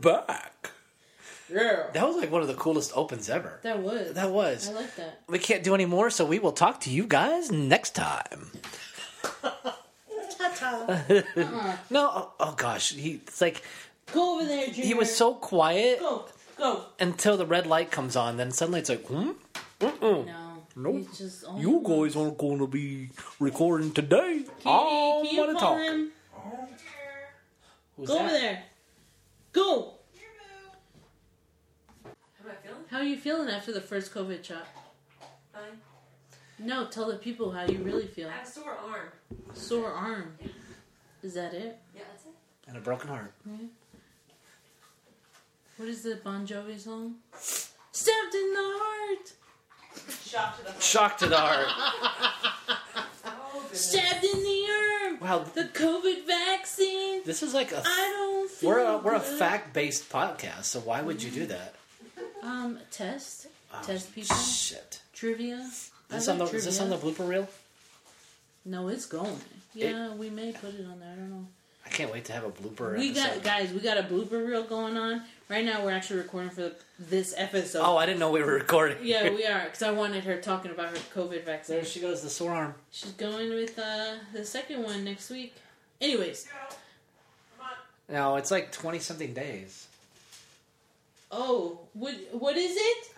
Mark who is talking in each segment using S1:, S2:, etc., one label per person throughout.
S1: back.
S2: Yeah.
S1: That was like one of the coolest opens ever.
S2: That was.
S1: That was.
S2: I like that.
S1: We can't do any more, so we will talk to you guys next time.
S2: Ta-ta.
S1: No, oh, oh gosh, he it's like
S2: Go over there, Junior.
S1: he was so quiet
S2: Go, go.
S1: until the red light comes on. Then suddenly it's like, hmm, Mm-mm.
S2: No.
S1: Nope.
S2: He's just
S1: you guys aren't going to be recording today.
S2: Can,
S1: I'm
S2: can you
S1: gonna talk.
S2: him?
S1: Who's
S2: Go
S1: that?
S2: over there. Go.
S3: How do I feel?
S2: How are you feeling after the first COVID shot?
S3: Fine.
S2: No, tell the people how you really feel.
S3: I have a sore arm.
S2: Sore arm. Is that it?
S3: Yeah, that's it.
S1: And a broken heart. Yeah.
S2: What is the Bon Jovi song? Stabbed in the heart.
S3: Shock to the heart.
S1: Shock to the heart.
S2: Stabbed in the arm.
S1: wow,
S2: The COVID vaccine.
S1: this is like a
S2: I don't feel
S1: we're a, we're a fact based podcast. So why would you do that?
S2: Um, test.
S1: Oh,
S2: Test people.
S1: Shit.
S2: Trivia.
S1: Is this, on the,
S2: like
S1: is this on the
S2: trivia.
S1: blooper reel?
S2: No, it's going. Yeah, we may put it on there. I don't know.
S1: I can't wait to have a blooper.
S2: We
S1: episode.
S2: got guys. We got a blooper reel going on right now. We're actually recording for this episode.
S1: Oh, I didn't know we were recording.
S2: yeah, we are because I wanted her talking about her COVID vaccine.
S1: There she goes, the sore arm.
S2: She's going with uh, the second one next week. Anyways,
S1: No, it's like twenty something days.
S2: oh, what what is it?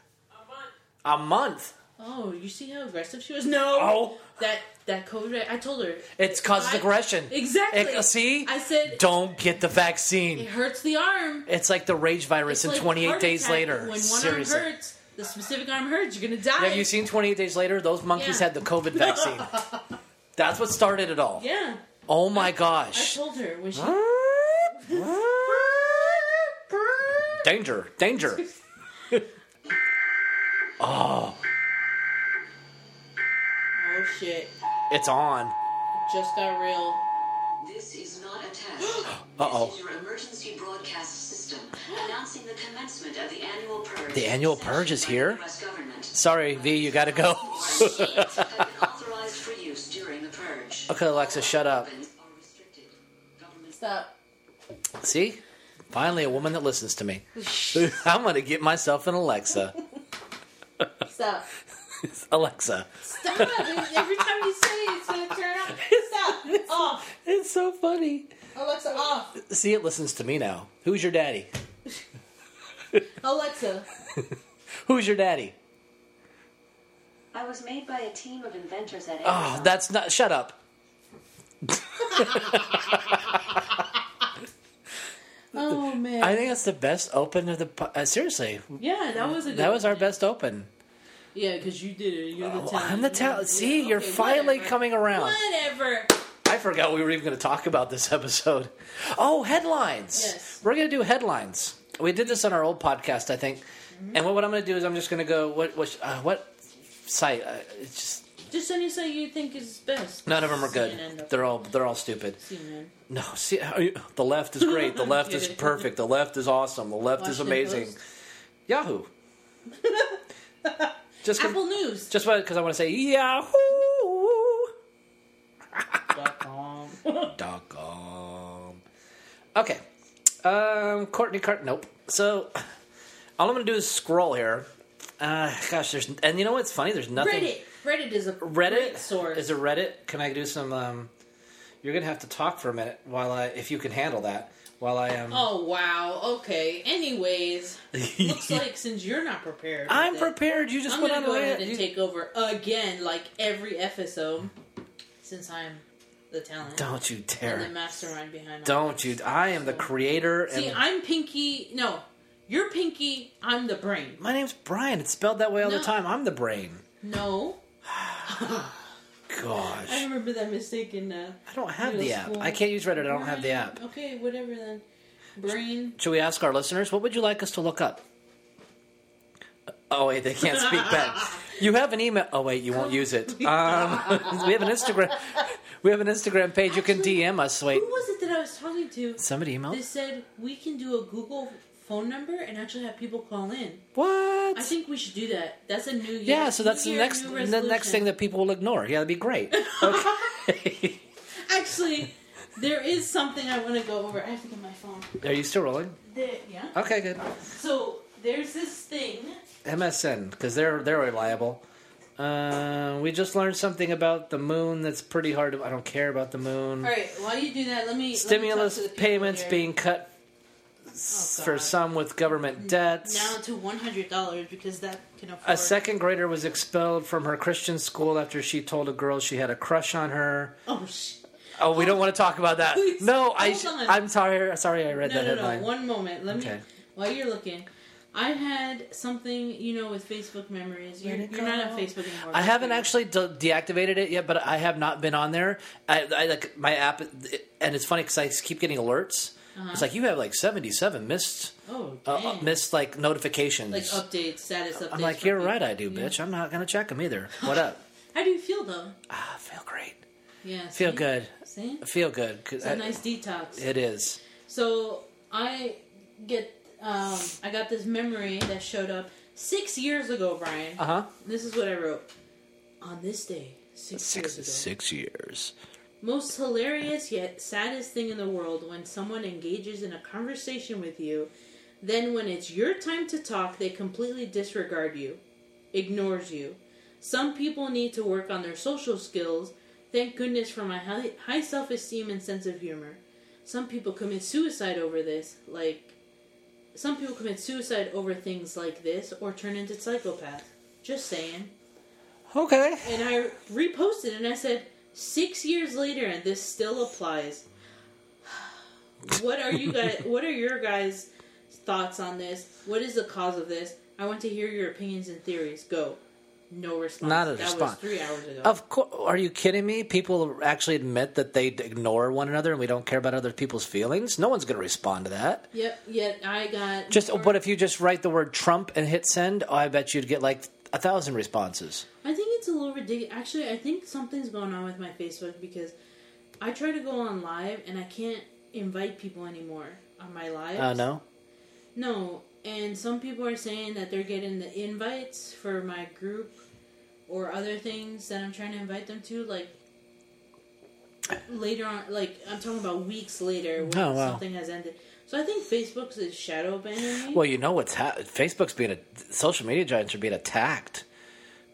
S1: A month.
S2: Oh, you see how aggressive she was? No,
S1: Oh,
S2: that that COVID. I told her
S1: it's causes
S2: I-
S1: aggression.
S2: exactly.
S1: It- uh, see,
S2: I said
S1: don't get the vaccine.
S2: it hurts the arm.
S1: It's like the rage virus,
S2: It's
S1: and
S2: like
S1: 28 days later.
S2: when one
S1: Seriously.
S2: arm hurts, the specific arm hurts. You're gonna die.
S1: Have you seen 28 days later? Those monkeys
S2: Yeah.
S1: had the COVID vaccine. That's what started it all.
S2: Yeah,
S1: Oh my
S2: I
S1: gosh.
S2: I told her when she.
S1: danger, danger. oh,
S2: Oh shit!
S1: it's on.
S2: Just got real.
S4: This is not a test.
S1: Uh-oh.
S4: This is your emergency broadcast system announcing the commencement of the annual purge.
S1: The annual purge is here?
S4: Sanctioned by the US government.
S1: Sorry, V, you gotta go.
S4: Machines have been authorized for use during the purge.
S1: okay, Alexa, shut up.
S4: Weapons are restricted. Government
S2: Stop.
S1: See? Finally, a woman that listens to me. I'm gonna get myself an Alexa.
S2: Stop.
S1: Alexa.
S2: Stop. Every time you say it, it's gonna turn off. Stop. Off.
S1: It's so funny.
S2: Alexa, off.
S1: See, it listens to me now. Who's your daddy?
S2: Alexa.
S1: Who's your daddy?
S4: I was made by a team of inventors at
S1: Oh, that's not. Shut up.
S2: Oh man.
S1: I think that's the best open of the. Uh, seriously,
S2: yeah, that was a good.
S1: that was our
S2: one.
S1: best open.
S2: Yeah, because you did it. You're the
S1: Oh,
S2: talent.
S1: I'm the talent. See,
S2: Yeah,
S1: you're
S2: okay,
S1: finally
S2: whatever.
S1: coming around.
S2: Whatever.
S1: I forgot we were even going to talk about this episode. Oh, headlines.
S2: Yes.
S1: We're going to do headlines. We did this on our old podcast, I think.
S2: Mm-hmm.
S1: And what, what I'm going to do is I'm just going to go. What what uh, what site? Uh, it's just
S2: Just any site you think is best.
S1: none of them are good.
S2: CNN.
S1: They're all they're all stupid.
S2: CNN.
S1: No, see, you- the left is great. The left is perfect. The left is awesome. The left is amazing.
S2: Post.
S1: Yahoo. just
S2: Apple News.
S1: just because I want to say Yahoo.
S2: Dot com.
S1: dot com. Okay. Um, Courtney Cart. Nope. So all I'm gonna do is scroll here. Uh, gosh, there's and you know what's funny? There's nothing.
S2: Reddit. Reddit is a
S1: Reddit
S2: source.
S1: is it Reddit? Can I do some? Um, you're gonna have to talk for a minute while I, if you can handle that, while I am.
S2: Oh wow. Okay. Anyways, looks like since you're not prepared,
S1: I'm
S2: it,
S1: prepared. You just
S2: I'm
S1: went
S2: gonna
S1: on
S2: go ahead
S1: rant.
S2: and
S1: You-
S2: take over again, like every episode, since I'm the talent
S1: Don't you
S2: and
S1: dare!
S2: the mastermind behind.
S1: Don't you? I am the creator, and
S2: See, I'm Pinky. No, you're Pinky. I'm the brain.
S1: my name's Brian. It's spelled that way all the time. I'm the brain.
S2: No,
S1: Gosh,
S2: I remember that mistake in. Uh,
S1: I don't have the app.
S2: school.
S1: I can't use Reddit. I don't have the app.
S2: Okay, whatever then. Brain.
S1: Should we ask our listeners what would you like us to look up? Oh wait, they can't speak back. You have an email. Oh wait, you won't use it. Um, we have an Instagram. We have an Instagram page. You can DM us. Wait,
S2: Who was it that I was talking to?
S1: somebody emailed.
S2: They said we can do a Google phone number and actually have people call in.
S1: What?
S2: I think we should do that. That's a new year.
S1: yeah, so that's the
S2: year,
S1: next the next thing that people will ignore. Yeah, that'd be great. Okay.
S2: Actually, there is something I want to go over. I have to get my phone.
S1: Are you still rolling?
S2: There, yeah.
S1: Okay, good.
S2: So there's this thing.
S1: MSN because they're they're reliable. Uh, we just learned something about the moon that's pretty hard to. I don't care about the moon.
S2: All right, while you do that, let me
S1: Stimulus
S2: let me the
S1: payments
S2: here.
S1: being cut
S2: Oh,
S1: for some with government debts.
S2: now to one hundred dollars because that can afford.
S1: A second grader was expelled from her Christian school after she told a girl she had a crush on her.
S2: Oh sh.
S1: Oh, we don't want to talk about that.
S2: Please,
S1: no, I,
S2: Hold on.
S1: I'm sorry. Sorry, I read
S2: No,
S1: that
S2: no, no. One moment. Let me. While you're looking, I had something. You know, with Facebook memories. You're, you're not on? Facebook anymore.
S1: I haven't actually de- deactivated it yet, but I have not been on there. I, I like my app, and it's funny because I keep getting alerts. It's like you have like seventy-seven missed,
S2: Oh,
S1: uh,
S2: Uh-huh.
S1: missed like notifications.
S2: like updates, status updates.
S1: I'm like, you're
S2: people.
S1: right, I do,
S2: Yeah.
S1: bitch. I'm not gonna check them either. What up?
S2: How do you feel though?
S1: ah, I feel great.
S2: Yeah.
S1: Feel good.
S2: See?
S1: I feel good.
S2: It's a
S1: I-
S2: nice detox.
S1: It is.
S2: So I get um I got this memory that showed up six years ago, Brian.
S1: Uh huh.
S2: This is what I wrote. On this day, six,
S1: Six
S2: years ago.
S1: six years.
S2: Most hilarious yet saddest thing in the world when someone engages in a conversation with you, then when it's your time to talk, they completely disregard you, ignores you. Some people need to work on their social skills. Thank goodness for my high, high self esteem and sense of humor. Some people commit suicide over this, like some people commit suicide over things like this or turn into psychopaths. Just saying.
S1: Okay.
S2: And I reposted and I said, six years later and this still applies. What are you guys what are your guys' thoughts on this? What is the cause of this? I want to hear your opinions and theories. Go. No response.
S1: Not a
S2: that
S1: response.
S2: was three hours ago.
S1: Of course. Are you kidding me? People actually admit that they ignore one another and we don't care about other people's feelings. No one's going to respond to that.
S2: Yep, yet I got
S1: Just,
S2: more-
S1: but if you just write the word Trump and hit send, oh, I bet you'd get like a thousand responses.
S2: I think it's a little ridiculous. Actually, I think something's going on with my Facebook because I try to go on live and I can't invite people anymore on my live.
S1: Oh uh, no.
S2: No, and some people are saying that they're getting the invites for my group or other things that I'm trying to invite them to, like later on. Like I'm talking about weeks later when
S1: Oh, wow.
S2: something has ended. So I think Facebook's is shadow banning me.
S1: Well, you know what's ha- Facebook's being a social media giants are being attacked.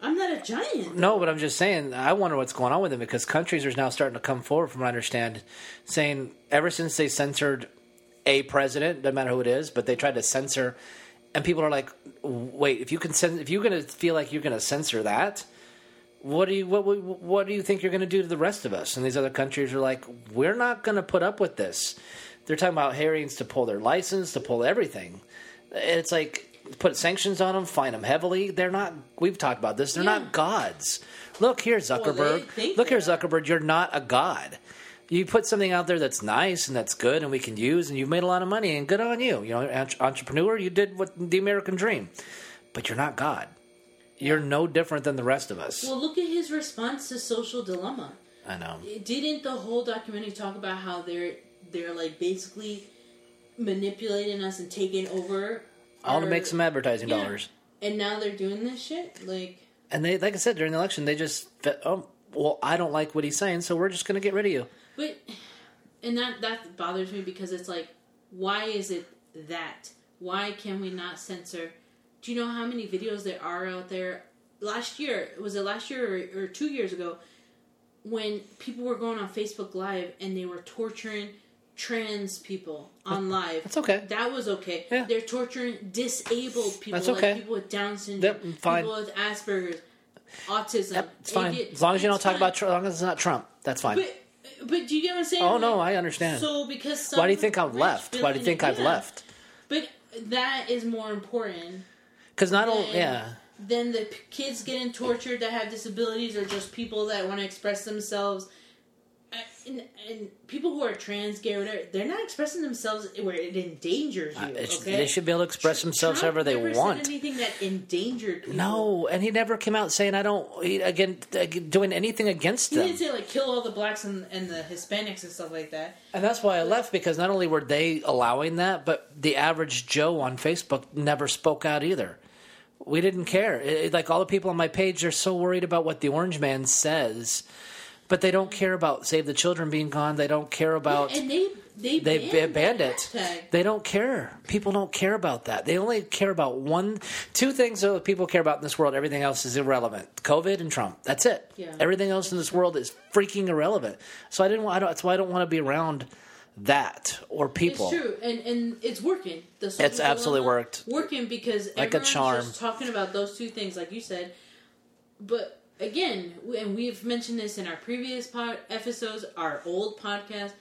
S2: I'm not a giant.
S1: No, but I'm just saying. I wonder what's going on with them because countries are now starting to come forward, from what I understand, saying ever since they censored a president, doesn't matter who it is, but they tried to censor, and people are like, "Wait, if you can, cen- if you're going to feel like you're going to censor that, what do you what what do you think you're going to do to the rest of us?" And these other countries are like, "We're not going to put up with this." They're talking about hearings to pull their license, to pull everything. It's like put sanctions on them, fine them heavily. They're not. We've talked about this. They're
S2: Yeah.
S1: not gods. Look here, Zuckerberg.
S2: think
S1: Look here. Zuckerberg. You're not a god. You put something out there that's nice and that's good and we can use, and you've made a lot of money, and good on you. You know, entrepreneur. You did what the American dream, but you're not God. You're no different than the rest of us.
S2: Well, look at his response to Social Dilemma.
S1: I know.
S2: Didn't the whole documentary talk about how they're they're like basically manipulating us and taking over
S1: All to make some advertising
S2: Yeah.
S1: dollars.
S2: and now they're doing this shit like
S1: And they, like I said, during the election, they just, oh, well, I don't like what he's saying, so we're just going to get rid of you.
S2: but and that that bothers me because it's like why is it that why can we not censor do you know how many videos there are out there last year was it last year or, or two years ago when people were going on facebook live and they were torturing trans people on live
S1: That's okay.
S2: that was okay
S1: Yeah.
S2: they're torturing disabled people
S1: That's
S2: like people with down syndrome
S1: fine.
S2: people with asperger's autism
S1: Yep, it's fine. As long as you don't talk
S2: fine.
S1: about, as long as it's not Trump, that's fine.
S2: but but do you get what I'm saying?
S1: Oh, no, I understand.
S2: So because
S1: Why do you think I've left? Why do you think I've left?
S2: But that is more important
S1: Because not only, yeah.
S2: Then the p- kids getting tortured that have disabilities or just people that want to express themselves. Uh, And, and people who are trans, gay, whatever, they're not expressing themselves where it endangers you.
S1: Uh,
S2: okay?
S1: They should be able to express themselves
S2: Trump
S1: however they
S2: never
S1: want.
S2: Said anything that endangered people.
S1: No, and he never came out saying I don't he, again doing anything against
S2: He
S1: them.
S2: didn't say like kill all the blacks and, and the Hispanics and stuff like that.
S1: And that's why I left because not only were they allowing that, but the average Joe on Facebook never spoke out either. We didn't care. It- like all the people on my page are so worried about what the orange man says but they don't care about Save the Children being gone. They don't care about.
S2: and they they
S1: they
S2: banned,
S1: banned it.
S2: hashtag.
S1: They don't care. People don't care about that. They only care about one, two things that people care about in this world. Everything else is irrelevant. COVID and Trump. That's it.
S2: Yeah.
S1: Everything else in this world is freaking irrelevant. So I didn't. want- I don't, that's why I don't want to be around that or people.
S2: It's true, and and it's working. The
S1: It's absolutely worked.
S2: Working because
S1: Like a charm.
S2: just talking about those two things, like you said. But again, and we've mentioned this in our previous pod episodes, our old podcast.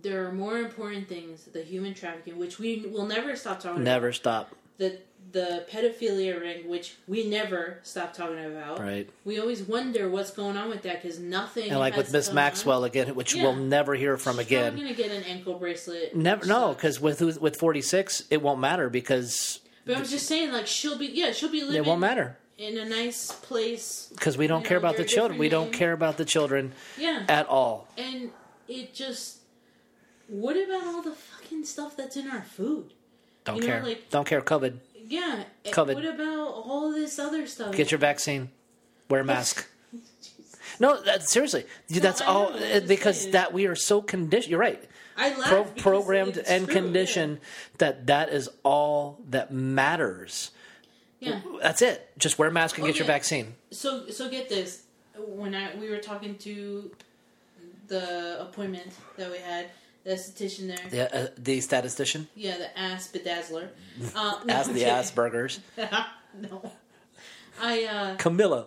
S2: There are more important things: the human trafficking, which we will never stop talking about.
S1: Never stop.
S2: The the pedophilia ring, which we never stop talking about.
S1: Right.
S2: We always wonder what's going on with that because nothing.
S1: And like with Miss
S2: come on.
S1: Maxwell again, which
S2: Yeah.
S1: we'll never hear from
S2: She's
S1: again.
S2: probably gonna get an ankle bracelet.
S1: Never. No, because with with forty six, it won't matter because
S2: But I was just saying, like she'll be, yeah, she'll be living.
S1: it won't matter
S2: in a nice place.
S1: because we don't
S2: You
S1: care
S2: know,
S1: about the children. We don't care about the children
S2: Yeah,
S1: at all.
S2: and it just. What about all the fucking stuff that's in our food?
S1: Don't
S2: You know,
S1: care.
S2: like-
S1: don't care. COVID.
S2: Yeah, eh,
S1: COVID.
S2: What about all this other stuff?
S1: Get your vaccine. Wear a mask. No, that, seriously, that's
S2: I
S1: all
S2: know, just eh,
S1: because
S2: saying.
S1: that we are so conditioned. You're right.
S2: I laugh
S1: Pro- programmed and
S2: true, yeah.
S1: conditioned that that is all that matters.
S2: Yeah.
S1: That's it. Just wear a mask and
S2: Oh,
S1: get your vaccine.
S2: So so get this. When I we were talking to the appointment that we had, the esthetician there.
S1: The, uh, the statistician.
S2: Yeah, the ass bedazzler. Uh, no, I'm
S1: the
S2: kidding.
S1: Aspergers.
S2: no. I uh
S1: Camilla.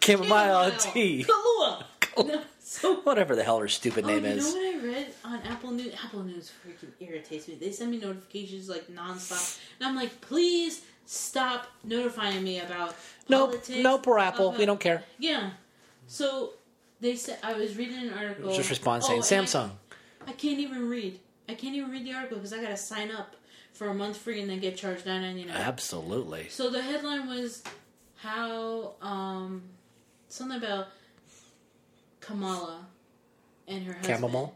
S1: Chamomile tea.
S2: Kahlua. No, so
S1: Whatever the hell her stupid
S2: oh,
S1: name
S2: you
S1: is.
S2: You know what I read on Apple News? Apple News freaking irritates me. They send me notifications like nonstop, and I'm like, please stop notifying me about
S1: Nope.
S2: politics.
S1: Nope, we're Apple.
S2: about-
S1: We don't care.
S2: Yeah. So they said I was reading an article.
S1: Just respond saying
S2: Oh,
S1: Samsung.
S2: I, I can't even read. I can't even read the article because I gotta sign up for a month free and then get charged nine ninety nine.
S1: Absolutely.
S2: So the headline was how um something about Kamala and her husband.
S1: Chamomile.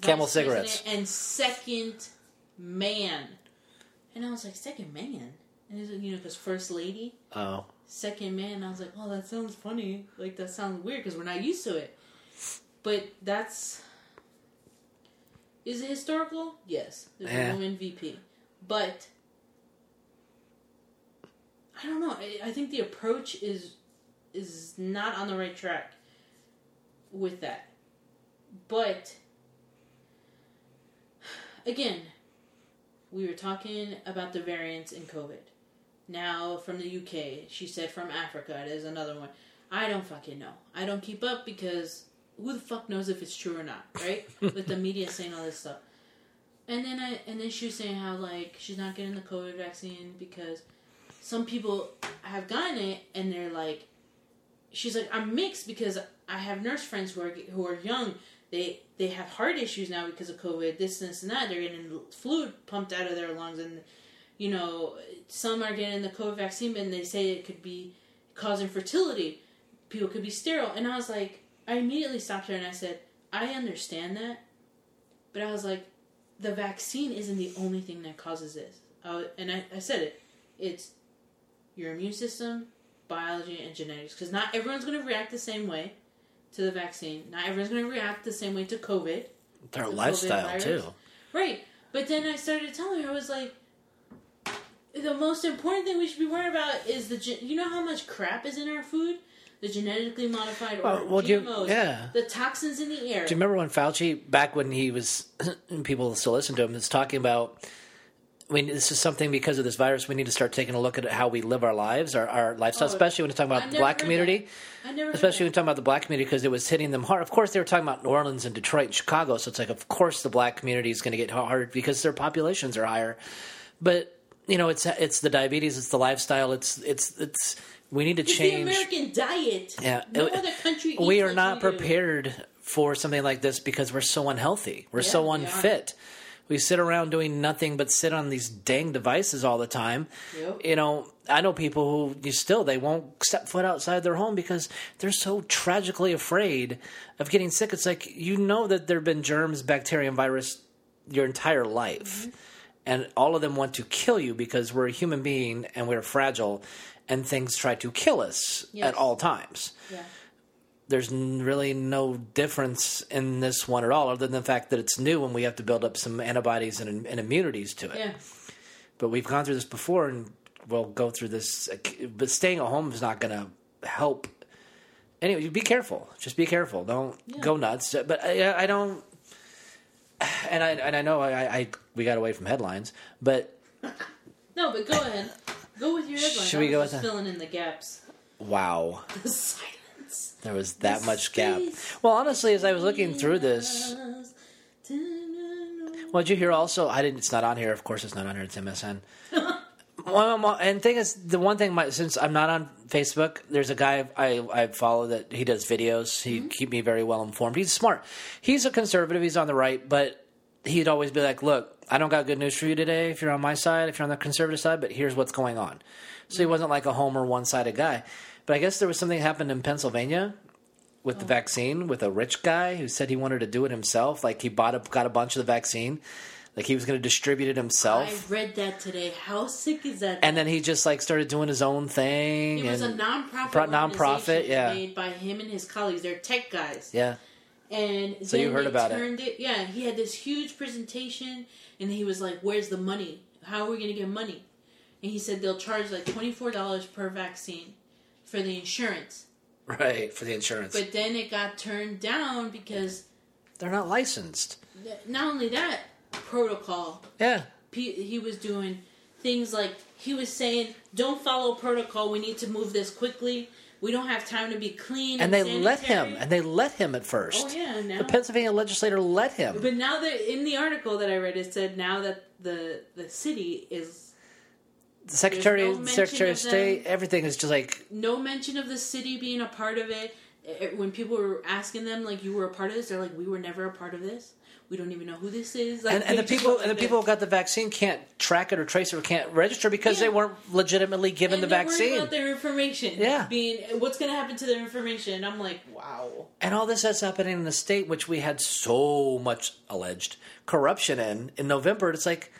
S1: Camel cigarettes.
S2: and second man. And I was like, second man, and you know, because first lady,
S1: Oh.
S2: second man. I was like, oh, that sounds funny. Like that sounds weird because we're not used to it. But that's is it historical? Yes, there's
S1: Yeah.
S2: a woman VP, but I don't know. I, I think the approach is is not on the right track with that. But again, we were talking about the variants in COVID. Now from the UK, she said from Africa. There's another one. I don't fucking know. I don't keep up because who the fuck knows if it's true or not, right? With the media saying all this stuff. And then I and then she was saying how like she's not getting the COVID vaccine because some people have gotten it and they're like she's like I'm mixed because I have nurse friends who are who are young. They they have heart issues now because of COVID. This this and that. They're getting fluid pumped out of their lungs, and you know some are getting the COVID vaccine, and they say it could be causing fertility. People could be sterile, and I was like, I immediately stopped her and I said, I understand that, but I was like, the vaccine isn't the only thing that causes this. And I, I said it. It's your immune system, biology, and genetics. Because not everyone's going to react the same way to the vaccine. Not everyone's going to react the same way to COVID.
S1: Their
S2: The
S1: lifestyle
S2: virus.
S1: too.
S2: Right. But then I started telling her, I was like, the most important thing we should be worried about is the, gen- you know how much crap is in our food? The genetically modified or
S1: Oh, well, do you-
S2: GMOs,
S1: yeah.
S2: the toxins in the air.
S1: Do you remember when Fauci, back when he was, people still listen to him, was talking about, I mean, this is something because of this virus, we need to start taking a look at how we live our lives, our, our lifestyle,
S2: Oh,
S1: especially when you're talking about the black community.
S2: I never
S1: Especially when you're talking about the black community because it was hitting them hard. Of course, they were talking about New Orleans and Detroit and Chicago, so it's like, of course, the black community is going to get hard because their populations are higher. But you know, it's it's the diabetes, it's the lifestyle, it's it's it's. We need to
S2: It's
S1: change.
S2: the American diet.
S1: Yeah,
S2: No
S1: it-
S2: other country.
S1: We are not
S2: we
S1: prepared for something like this because we're so unhealthy. We're
S2: Yeah,
S1: so unfit. We sit around doing nothing but sit on these dang devices all the time.
S2: Yep.
S1: You know, I know people who you still they won't step foot outside their home because they're so tragically afraid of getting sick. It's like you know that there've been germs, bacteria, and virus your entire life.
S2: Mm-hmm.
S1: And all of them want to kill you because we're a human being and we're fragile and things try to kill us
S2: Yes.
S1: at all times.
S2: Yeah.
S1: There's really no difference in this one at all, other than the fact that it's new and we have to build up some antibodies and, and immunities to it.
S2: Yeah.
S1: But we've gone through this before, and we'll go through this. But staying at home is not going to help. Anyway, be careful. Just be careful. Don't
S2: Yeah.
S1: go nuts. But I, I don't. And I and I know I, I we got away from headlines, but
S2: No, but go ahead. Go with your headline.
S1: Should we go with
S2: filling in the gaps.
S1: wow. there was that much gap. Well, honestly, as I was looking through this, Well, did you hear also? I didn't. It's not on here. Of course, it's not on here. It's MSN. Well, and thing is, the one thing, my, since I'm not on Facebook, there's a guy I, I follow that he does videos. He keep me very well informed. He's smart. He's a conservative. He's on the right, but he'd always be like, "Look, I don't got good news for you today. If you're on my side, if you're on the conservative side, but here's what's going on." So he wasn't like a homer, one-sided guy. But I guess there was something happened in Pennsylvania with the oh. vaccine with a rich guy who said he wanted to do it himself. Like he bought a, got a bunch of the vaccine, like he was going to distribute it himself.
S2: I read that today. How sick is that?
S1: and then he just like started doing his own thing.
S2: it was a nonprofit.
S1: Pro- nonprofit, yeah.
S2: Made by him and his colleagues. They're tech guys.
S1: yeah,
S2: And
S1: So you heard about it.
S2: it. Yeah, he had this huge presentation, and he was like, "Where's the money? How are we going to get money?" And he said they'll charge like twenty four dollars per vaccine for the insurance.
S1: right for the insurance.
S2: But then it got turned down because
S1: They're not licensed.
S2: th- not only that protocol,
S1: Yeah,
S2: P- he was doing things like he was saying, "Don't follow protocol. We need to move this quickly. We don't have time to be clean."
S1: and they
S2: sanitary."
S1: let him, and they let him at first.
S2: Oh yeah, now.
S1: The Pennsylvania legislator let him.
S2: But now that in the article that I read, it said now that the the city is
S1: The Secretary,
S2: no
S1: Secretary of
S2: of them.
S1: State, everything is just like
S2: no mention of the city being a part of it. Eh, When people were asking them like you were a part of this, they're like we were never a part of this. We don't even know who this is. Like,
S1: and, and the people and the people who got the vaccine can't track it or trace it or can't register because
S2: Yeah.
S1: they weren't legitimately given
S2: and
S1: the vaccine.
S2: about their information.
S1: Yeah.
S2: being what's going to happen to their information. And I'm like, wow.
S1: And all this that's happening in the state, which we had so much alleged corruption in in November. It's like,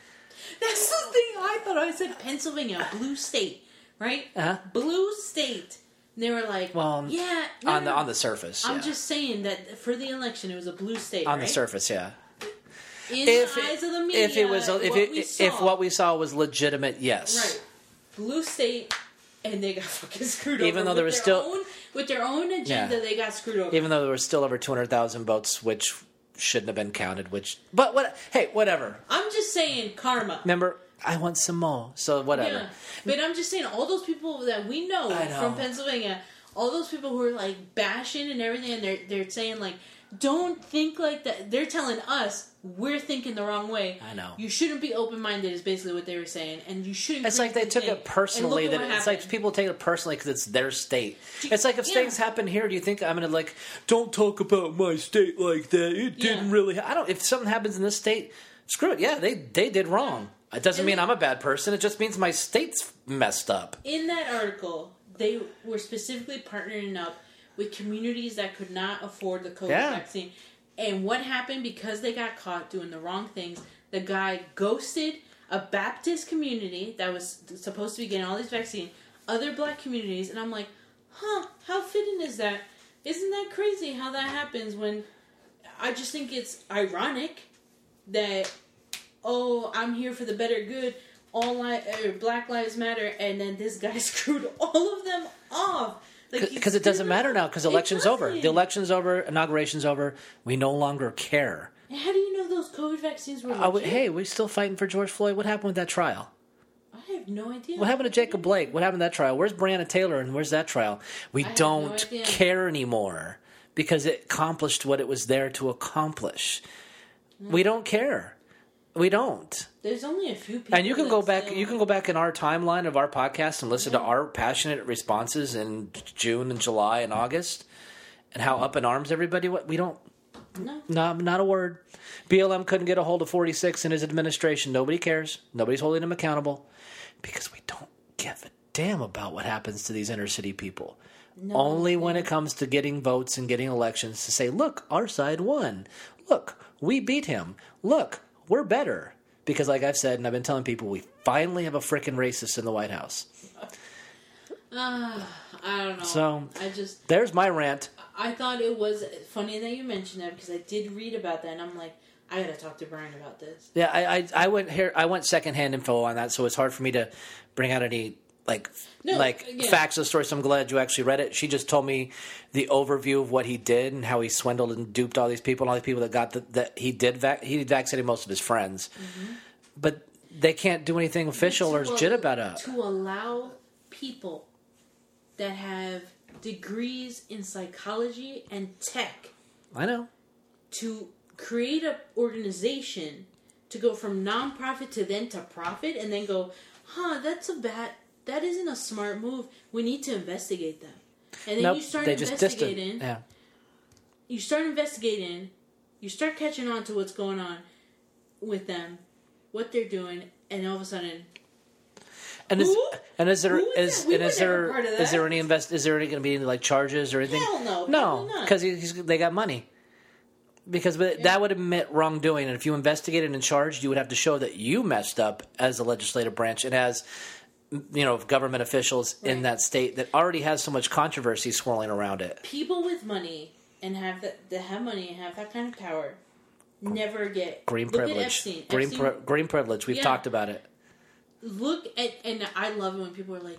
S2: That's the thing I thought. I said Pennsylvania, blue state, right?
S1: Uh-huh.
S2: Blue state. And they were like,
S1: Well,
S2: yeah. no,
S1: on the on the surface,
S2: I'm
S1: yeah.
S2: just saying that for the election, it was a blue state.
S1: on
S2: right?
S1: the surface, yeah.
S2: In
S1: If
S2: the
S1: it-
S2: eyes of the media,
S1: if it was if
S2: what
S1: it,
S2: we
S1: if what we saw was legitimate, yes.
S2: right, blue state, and they got fucking screwed
S1: Even
S2: over.
S1: though there
S2: with
S1: was still-
S2: own, with their own agenda,
S1: Yeah.
S2: they got screwed over.
S1: Even though there were still over two hundred thousand votes, which shouldn't have been counted. Which, but what? Hey, whatever.
S2: I'm just saying karma.
S1: Remember, I want some more. So whatever.
S2: Yeah, but I'm just saying all those people that we know,
S1: know.
S2: from Pennsylvania, all those people who are like bashing and everything, and they're they're saying like, don't think like that. They're telling us we're thinking the wrong way.
S1: I know.
S2: You shouldn't be open minded. Is basically what they were saying, and you shouldn't.
S1: It's like they took it personally. That it's like people take it personally because it's their state. It's like if
S2: Yeah.
S1: things happen here, do you think I'm gonna like? Don't talk about my state like that. It didn't really. Ha-. I don't. If something happens in this state, screw it. Yeah, they they did wrong. It doesn't
S2: And
S1: mean
S2: they-
S1: I'm a bad person. It just means my state's messed up.
S2: in that article, they were specifically partnering up with communities that could not afford the COVID
S1: Yeah.
S2: vaccine. And what happened because they got caught doing the wrong things? The guy ghosted a Baptist community that was supposed to be getting all these vaccines, other black communities, and I'm like, huh, how fitting is that? Isn't that crazy how that happens when I just think it's ironic that oh, I'm here for the better good. All li- er, Black Lives Matter, and then this guy screwed all of them off.
S1: Because it doesn't matter now. Because election's over. The election's over. Inauguration's over. We no longer care.
S2: How do you know those COVID vaccines were?
S1: We-
S2: legit?
S1: hey, we're still fighting for George Floyd. What happened with that trial?
S2: I have no idea.
S1: What happened to Jacob Blake? What happened to that trial? Where's Breonna Taylor and where's that trial? We
S2: have no
S1: don't
S2: idea.
S1: care anymore because it accomplished what it was there to accomplish. We don't care. We don't.
S2: There's only a few people.
S1: And you can go back.
S2: still-
S1: You can go back in our timeline of our podcast and listen to our passionate responses in June and July and August, and how up in arms everybody. What we don't.
S2: No.
S1: No, not a word. BLM couldn't get a hold of 46 in his administration. Nobody cares. Nobody's holding him accountable because we don't give a damn about what happens to these inner city people. No, Only when it comes to getting votes and getting elections to say, look, our side won. Look, we beat him. Look, we're better. Because, like I've said, and I've been telling people, we finally have a frickin' racist in the White House.
S2: Ah, I don't know.
S1: So-
S2: I just
S1: There's my rant.
S2: I thought it was funny that you mentioned that because I did read about that, and I'm like, I gotta talk to Brian about this.
S1: Yeah, I, I I went here. I went secondhand info on that, so it's hard for me to bring out any like
S2: No,
S1: like
S2: yeah.
S1: facts of the story. So I'm glad you actually read it. She just told me the overview of what he did and how he swindled and duped all these people and all these people that got the, that he did vac- he vaccinated most of his friends, mm-hmm. but they can't do anything official or legit about it.
S2: To allow people that have degrees in psychology and tech
S1: I know.
S2: to create a organization to go from nonprofit to then to profit and then go, huh, that's a bad that isn't a smart move. We need to investigate them. And then
S1: Nope,
S2: you start investigating.
S1: Yeah.
S2: You start investigating. You start catching on to what's going on with them, what they're doing, and all of a sudden,
S1: And is
S2: Who?
S1: and is there
S2: is
S1: and is there is there any invest is there any going to be any like charges or anything?
S2: Hell no,
S1: no, because he's, they got money. Because that would admit wrongdoing, and if you investigated and charged, you would have to show that you messed up as the legislative branch and as you know government officials in that state that already has so much controversy swirling around it.
S2: people with money and have that that have money and have that kind of power never get
S1: Green privilege,
S2: Epstein.
S1: green
S2: Epstein,
S1: pri- green privilege. We've
S2: Yeah.
S1: talked about it.
S2: look at and I love it when people are like,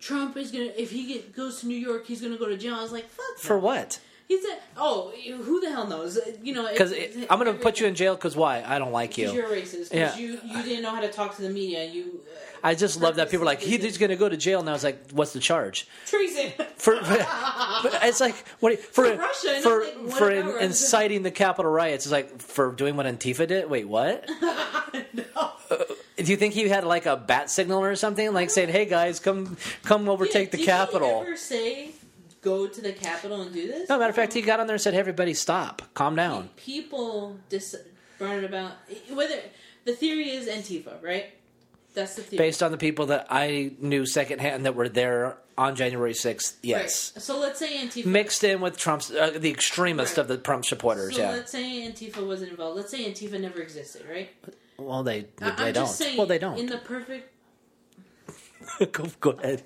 S2: Trump is gonna if he get, goes to New York, he's gonna go to jail. I was like, fuck.
S1: For what?
S2: He said, "Oh, who the hell knows?" You know,
S1: Because I'm going to put you in jail. Because why? I don't like
S2: Because
S1: you.
S2: you're racist. Because
S1: Yeah.
S2: you you didn't know how to talk to the media. You uh,
S1: I just love that people are like he, he's going to go to jail. And I was like, what's the charge?
S2: treason.
S1: for, but it's like what for
S2: For Russia,
S1: for
S2: like,
S1: for in, inciting the Capitol riots. It's like for doing what Antifa did. Wait, what?
S2: no.
S1: Do you think he had like a bat signal or something, like saying, "Hey guys, come come overtake
S2: Did
S1: the
S2: he
S1: Capitol"?
S2: ever say, "Go to the Capitol and do this"?
S1: No, matter of fact, he got on there and said, "Hey, everybody, stop, calm down."
S2: people dis- burn about whether the theory is Antifa, right? That's the theory.
S1: Based on the people that I knew secondhand that were there on January sixth, yes,
S2: Right. So let's say Antifa.
S1: mixed in with Trump's uh, the extremist
S2: Right.
S1: of the Trump supporters.
S2: so
S1: yeah,
S2: let's say Antifa wasn't involved. Let's say Antifa never existed, right?
S1: well, they they
S2: I'm
S1: don't.
S2: just saying.
S1: well, they don't.
S2: In the perfect,
S1: go, go ahead.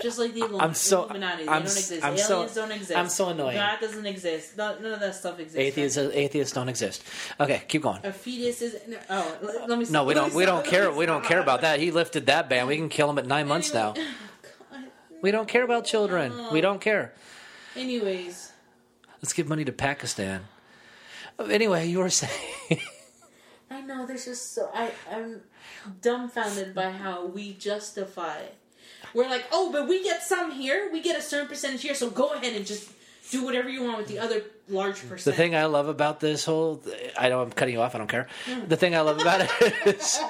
S2: just like the Illum-
S1: I'm so-
S2: Illuminati, they
S1: I'm
S2: don't exist.
S1: I'm so-
S2: Aliens don't exist.
S1: I'm so annoying.
S2: God doesn't exist. None, none of that stuff exists.
S1: Atheists atheists don't exist. Okay, keep going.
S2: A fetus is. No, oh, let, let me.
S1: No, we don't. We don't care. We don't care about that. He lifted that ban. We can kill him at nine months now. We don't care about children. We don't care.
S2: Anyways,
S1: Let's give money to Pakistan. Anyway, you were saying.
S2: I know there's just so I I'm dumbfounded by how we justify. We're like, oh, but we get some here. We get a certain percentage here. So go ahead and just do whatever you want with the other large
S1: percentage.
S2: The
S1: thing I love about this whole, I know I'm cutting you off. I don't care. Hmm. The thing I love about it is,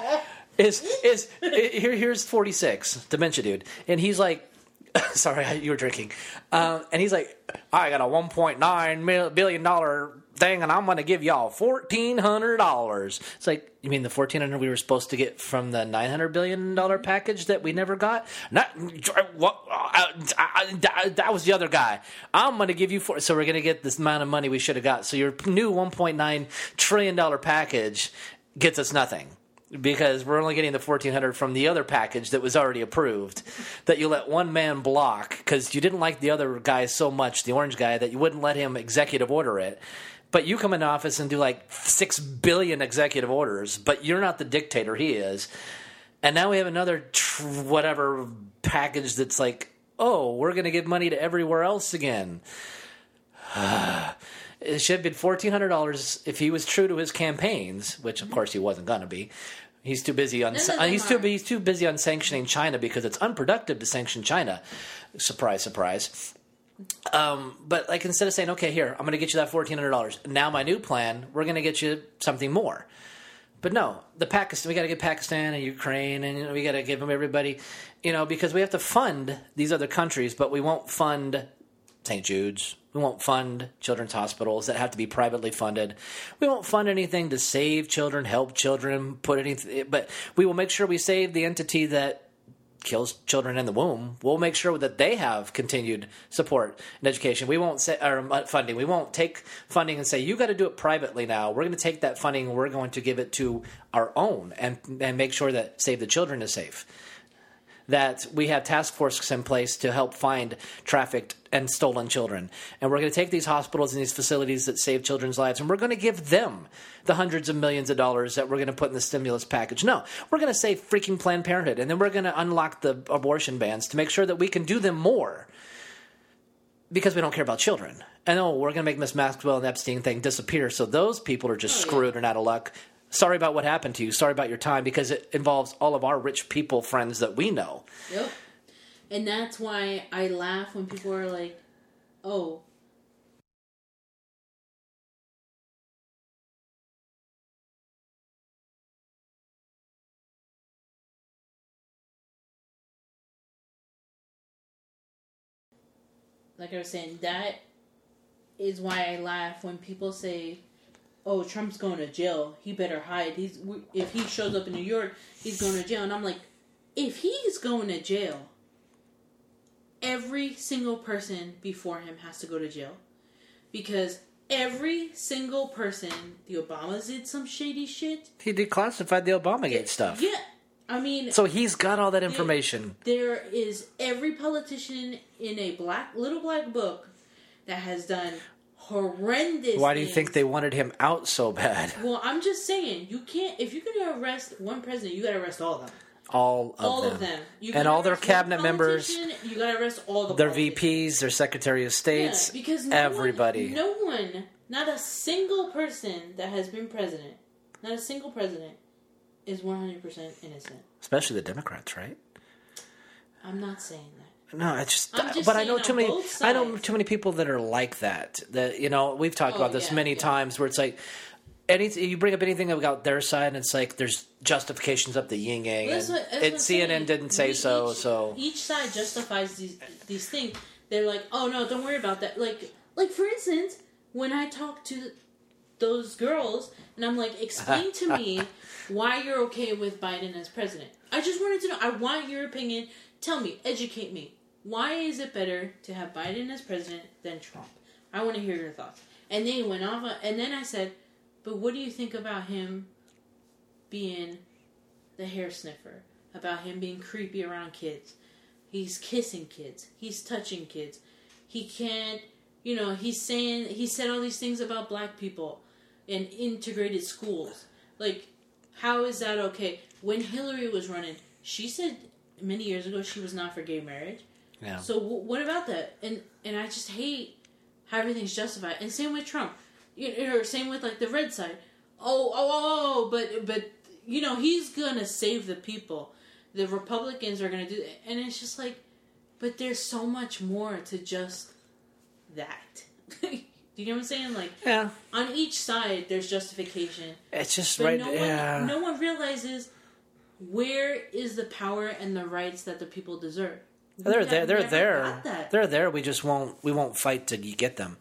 S1: is, is, here, here's 46, dementia dude, and he's like, sorry, you were drinking, um, and he's like, I got a $1.9 billion thing, and I'm going to give y'all 1,400 dollars. It's like, you mean the 1,400 we were supposed to get from the 900 billion dollar package that we never got? Not what? I, I, that was the other guy. I'm going to give you four. So we're going to get this amount of money we should have got. So your new 1.9 trillion dollar package gets us nothing because we're only getting the 1400 from the other package that was already approved that you let one man block because you didn't like the other guy so much the orange guy that you wouldn't let him executive order it. But you come in office and do like 6 billion executive orders but you're not the dictator he is. And now we have another tr- whatever package that's like oh we're going to give money to everywhere else again it should have been fourteen hundred dollars if he was true to his campaigns, which of course he wasn't going to be. He's too busy on.
S2: Of
S1: He's too. He's too busy on sanctioning China because it's unproductive to sanction China. Surprise, surprise. Um, but like instead of saying, "Okay, here, I'm going to get you that fourteen hundred dollars," now my new plan, we're going to get you something more. But no, the Pakistan, we got to get Pakistan and Ukraine, and you know, we got to give them everybody, you know, because we have to fund these other countries, but we won't fund St. Jude's. We won't fund children's hospitals that have to be privately funded. We won't fund anything to save children, help children, put anything, but we will make sure we save the entity that kills children in the womb. We'll make sure that they have continued support and education. We won't say or uh, funding. We won't take funding and say you got to do it privately now. We're going to take that funding and we're going to give it to our own and and make sure that Save the Children is safe. That we have task forces in place to help find trafficked and stolen children. And we're going to take these hospitals and these facilities that save children's lives and we're going to give them the hundreds of millions of dollars that we're going to put in the stimulus package. No, we're going to save freaking Planned Parenthood and then we're going to unlock the abortion bans to make sure that we can do them more because we don't care about children. And oh, we're going to make Miss Maxwell and Epstein thing disappear. So those people are just
S2: Oh, yeah.
S1: screwed and out of luck. Sorry about what happened to you. Sorry about your time because it involves all of our rich people friends that we know.
S2: Yep. And that's why I laugh when people are like, "Oh, like I was saying, that is why I laugh when people say, "Oh, Trump's going to jail. He better hide. He's if he shows up in New York, he's going to jail." And I'm like, if he's going to jail, every single person before him has to go to jail because every single person, the Obamas did some shady shit.
S1: He declassified the Obamagate stuff.
S2: Yeah, I mean,
S1: So he's got all that information.
S2: there is every politician in a black little black book that has done horrendous.
S1: Why do you
S2: things.
S1: think they wanted him out so bad?
S2: Well, I'm just saying you can't. If you're going to arrest one president, you got to arrest all of them.
S1: All of
S2: all
S1: them.
S2: of them. You
S1: And all their cabinet members,
S2: You got to arrest all the
S1: their
S2: politicians.
S1: VPs, their Secretary of
S2: Yeah,
S1: States,
S2: because no
S1: everybody.
S2: One, no one, not a single person that has been president, not a single president, is 100 percent innocent.
S1: Especially the Democrats, right?
S2: I'm not saying that.
S1: No, I just,
S2: just
S1: but I know too many. I know too many people that are like that. That you know, we've talked
S2: Oh,
S1: about this
S2: yeah,
S1: many
S2: yeah.
S1: times, where it's like, any you bring up anything about their side, and it's like there's justifications up the yin yang.
S2: Well,
S1: and
S2: what- that's
S1: it,
S2: what I'm
S1: CNN
S2: saying.
S1: didn't say
S2: We
S1: so,
S2: each,
S1: so
S2: each side justifies these these things. They're like, oh no, don't worry about that. Like, like for instance, when I talk to those girls, and I'm like, explain to me why you're okay with Biden as president. I just wanted to know. I want your opinion. Tell me, educate me. Why is it better to have Biden as president than Trump? I want to hear your thoughts. And they went off, uh, and then I said, but what do you think about him being the hair sniffer? About him being creepy around kids? He's kissing kids. He's touching kids. He can't, you know, he's saying, he said all these things about black people and integrated schools. Like, how is that okay? When Hillary was running, she said many years ago she was not for gay marriage.
S1: Yeah.
S2: So w- what about that? And and I just hate how everything's justified. And same with Trump, you know, same with like the red side. Oh, oh, oh, oh, but but you know he's gonna save the people. The Republicans are gonna do, and it's just like, but there's so much more to just that. do you know what I'm saying? Like
S1: yeah,
S2: on each side, there's justification.
S1: it's just right.
S2: no
S1: yeah,
S2: one, no one realizes where is the power and the rights that the people deserve.
S1: They're there. They're there. They're there. We just won't. We won't fight to get them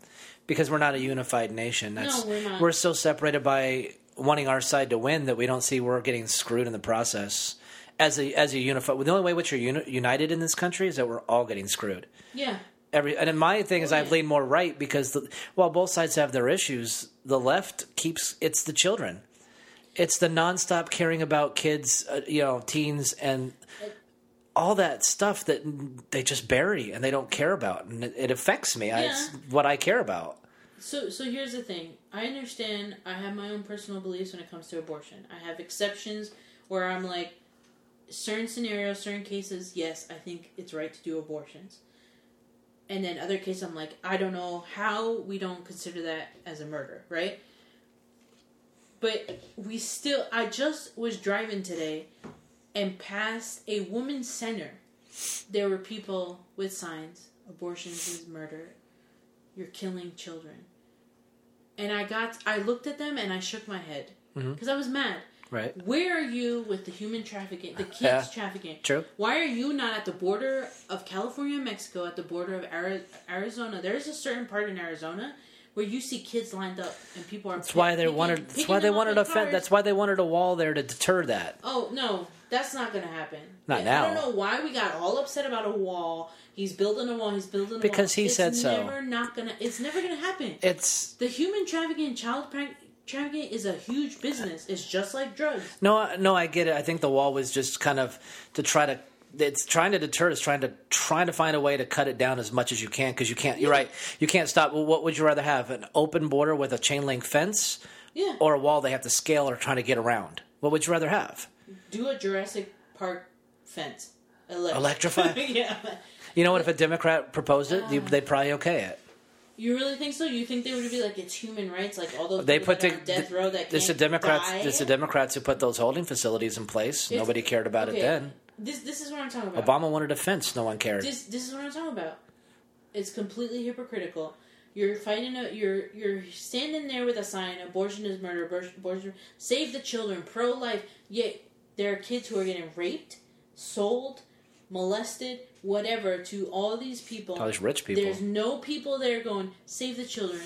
S1: because we're not a unified nation. That's,
S2: we're not.
S1: We're so separated by wanting our side to win that we don't see we're getting screwed in the process. As a as a unified, the only way which are uni- united in this country is that we're all getting screwed.
S2: Yeah.
S1: Every and my thing is
S2: Oh,
S1: I've leaned more right because the, while both sides have their issues, the left keeps it's the children, it's the nonstop caring about kids, uh, you know, teens and all that stuff that they just bury and they don't care about, and it, it affects me. I, it's what I care about.
S2: So so here's the thing. I understand I have my own personal beliefs when it comes to abortion. I have exceptions where I'm like certain scenarios, certain cases, yes, I think it's right to do abortions. And then other cases I'm like, I don't know how we don't consider that as a murder, right? But we still I just was driving today and past a women's center. There were people with signs, abortions is murder, you're killing children. And I got, I looked at them and I shook my head
S1: Mm-hmm.
S2: because I was mad.
S1: Right.
S2: Where are you with the human trafficking, the kids
S1: Yeah.
S2: trafficking?
S1: True.
S2: Why are you not at the border of California and Mexico, at the border of Arizona? There's a certain part in Arizona where you see kids lined up and people are.
S1: That's why they wanted. That's why they wanted a fence. That's why they wanted a wall there to deter that.
S2: Oh no, that's not gonna happen.
S1: Not
S2: I
S1: now.
S2: I don't know why we got all upset about a wall. He's building a wall. He's building a
S1: Because
S2: wall.
S1: he
S2: It's
S1: said so.
S2: Never not gonna. It's never gonna happen.
S1: It's
S2: The human trafficking child pra- trafficking is a huge business. It's just like drugs.
S1: No, I- no, I get it. I think the wall was just kind of to try to it's trying to deter. It's trying to trying to find a way to cut it down as much as you can because you can't. You're right. You can't stop. Well, what would you rather have? An open border with a chain link fence,
S2: Yeah.
S1: or a wall they have to scale or trying to get around? What would you rather have?
S2: Do a Jurassic Park fence. Elect-
S1: Electrify?
S2: yeah.
S1: You know what? If a Democrat proposed it, you- they'd probably okay it.
S2: You really think so? You think they would be like it's human rights, like all those
S1: They
S2: people
S1: put
S2: that
S1: the,
S2: are on death row that
S1: it's the
S2: can't
S1: Democrats.
S2: die?
S1: It's the Democrats who put those holding facilities in place.
S2: It's-
S1: Nobody cared about
S2: okay,
S1: it then.
S2: This this is what I'm talking about.
S1: Obama wanted a fence. No one cared.
S2: This this is what I'm talking about. It's completely hypocritical. You're fighting a you're you're standing there with a sign abortion is murder abortion, abortion save the children pro life yet there are kids who are getting raped sold molested whatever to all these people.
S1: All these rich people.
S2: there's no people there going save the children.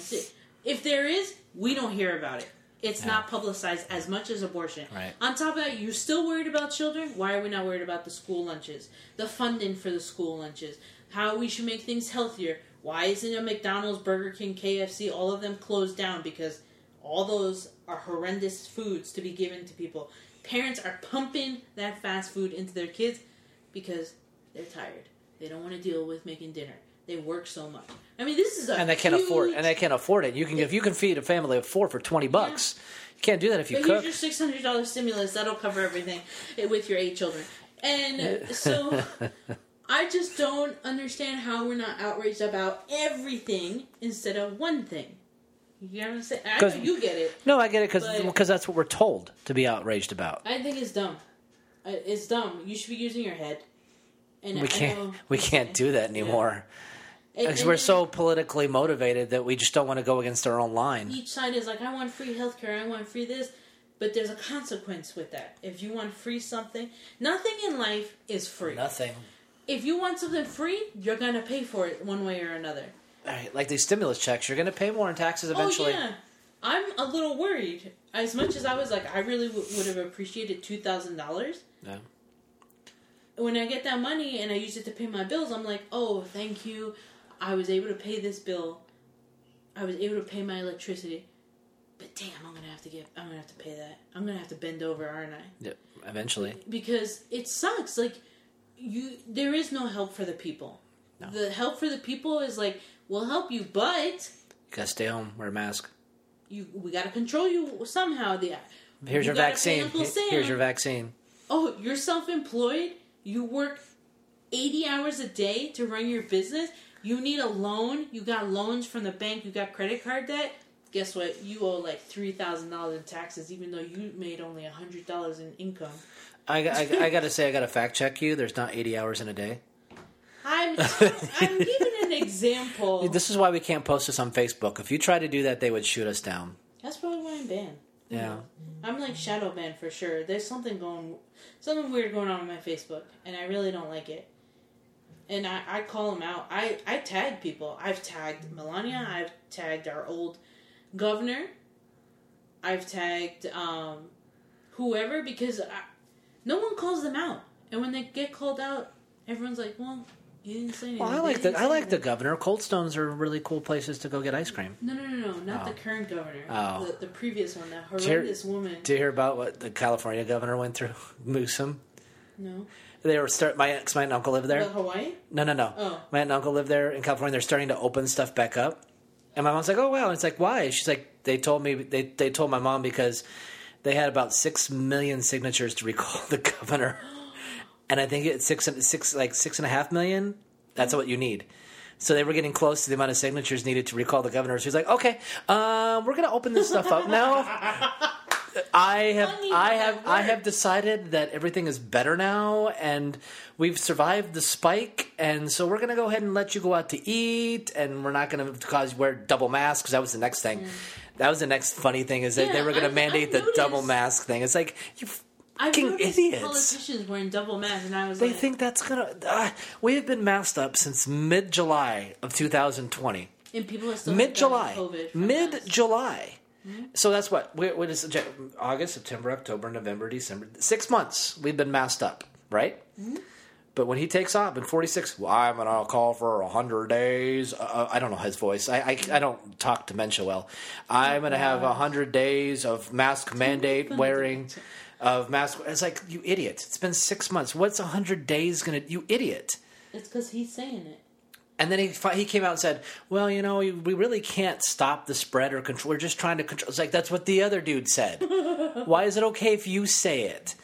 S2: If there is we don't hear about it. It's
S1: Yeah.
S2: not publicized as much as abortion.
S1: Right.
S2: on top of that you're still worried about children? Why are we not worried about the school lunches? The funding for the school lunches? How we should make things healthier? Why isn't a mcdonald's burger king kfc all of them closed down? Because all those are horrendous foods to be given to people parents are pumping that fast food into their kids because they're tired they don't want to deal with making dinner they work so much i mean this is a
S1: and they can't afford
S2: huge-
S1: and they can't afford it. You can if you can feed a family of four for twenty bucks, you can't do that if you
S2: But
S1: cook.
S2: here's your six hundred dollars stimulus. That'll cover everything with your eight children. And so, I just don't understand how we're not outraged about everything instead of one thing. You know what I'm saying? I know you get it.
S1: No, I get it because that's what we're told to be outraged about.
S2: I think it's dumb. It's dumb. You should be using your head. And
S1: We
S2: I
S1: can't
S2: know-
S1: we can't do that anymore
S2: And-
S1: because we're so politically motivated that we just don't want to go against our own line.
S2: Each side is like, I want free healthcare. I want free this. But there's a consequence with that. If you want free something, nothing in life is free.
S1: Nothing.
S2: if you want something free, you're gonna pay for it one way or another.
S1: Like these stimulus checks, you're going to pay more in taxes oh, eventually.
S2: Oh yeah, I'm a little worried. As much as I was like, I really w- would have appreciated two thousand dollars.
S1: Yeah.
S2: When I get that money and I use it to pay my bills, I'm like, oh, thank you. I was able to pay this bill. I was able to pay my electricity. But damn, I'm gonna have to get. I'm gonna have to pay that. I'm gonna have to bend over, aren't I?
S1: Yeah, eventually.
S2: because it sucks. Like you, there is no help for the people.
S1: No.
S2: The help for the people is like, we'll help you, but
S1: You got to stay home, wear a mask.
S2: you we got to control you somehow. The
S1: Here's
S2: You
S1: your vaccine. Here's your vaccine.
S2: oh, you're self-employed. You work eighty hours a day to run your business. You need a loan. You got loans from the bank. You got credit card debt. Guess what? You owe like three thousand dollars in taxes, even though you made only hundred dollars in income.
S1: I, I, I got to say, I got to fact check you. There's not 80 hours in a day.
S2: I'm I'm giving an example.
S1: This is why we can't post this on Facebook. If you try to do that, they would shoot us down.
S2: That's probably why I'm banned.
S1: Yeah.
S2: I'm like shadow banned for sure. There's something going, something weird going on on my Facebook, and I really don't like it. And I, I call them out. I, I tag people. I've tagged Melania. I've tagged our old governor. I've tagged um, whoever because I, no one calls them out. And when they get called out, everyone's like, "Well, you didn't say anything."
S1: Well, I
S2: They
S1: like
S2: didn't
S1: the I
S2: say
S1: like the
S2: anything."
S1: governor. Cold Stones are really cool places to go get ice cream.
S2: No, no, no, no, not
S1: Oh.
S2: the current governor.
S1: Oh.
S2: The, the previous one, that horrendous woman.
S1: Did you hear about what the California governor went through? Newsom.
S2: no,
S1: They were start. My ex, my aunt and uncle live there.
S2: the Hawaii.
S1: No, no, no.
S2: Oh.
S1: My aunt and uncle live there in California. They're starting to open stuff back up. And my mom's like, "Oh wow!" And it's like, "Why?" She's like, "They told me. They they told my mom because they had about six million signatures to recall the governor, and I think it's six six like six and a half million. That's what you need." So they were getting close to the amount of signatures needed to recall the governor. She's like, "Okay, um, we're going to open this stuff up now." I have I have I have decided that everything is better now and we've survived the spike and so we're going to go ahead and let you go out to eat and we're not going to cause you wear double masks because that was the next thing. That was the next funny thing is that they were going to mandate the double mask thing. It's like you fucking idiots.
S2: politicians wearing double masks, and I was
S1: They
S2: like,
S1: think that's to uh, we have been masked up since mid-July of 2020.
S2: and people are still
S1: Mid July.
S2: dying of COVID from
S1: mid July. So that's what. What what is? August, September, October, November, December. Six months we've been masked up, right? But when he takes off in 46, well, I'm going to call for 100 days. Uh, I don't know his voice. I, I, I don't talk dementia well. I'm going to have 100 days of mask mandate wearing, of mask. It's like, you idiot. It's been six months. What's a 100 days to, you idiot.
S2: It's because he's saying it.
S1: And then he he came out and said, "Well, you know, we we really can't stop the spread or control. We're just trying to control." It's like that's what the other dude said. Why is it okay if you say it?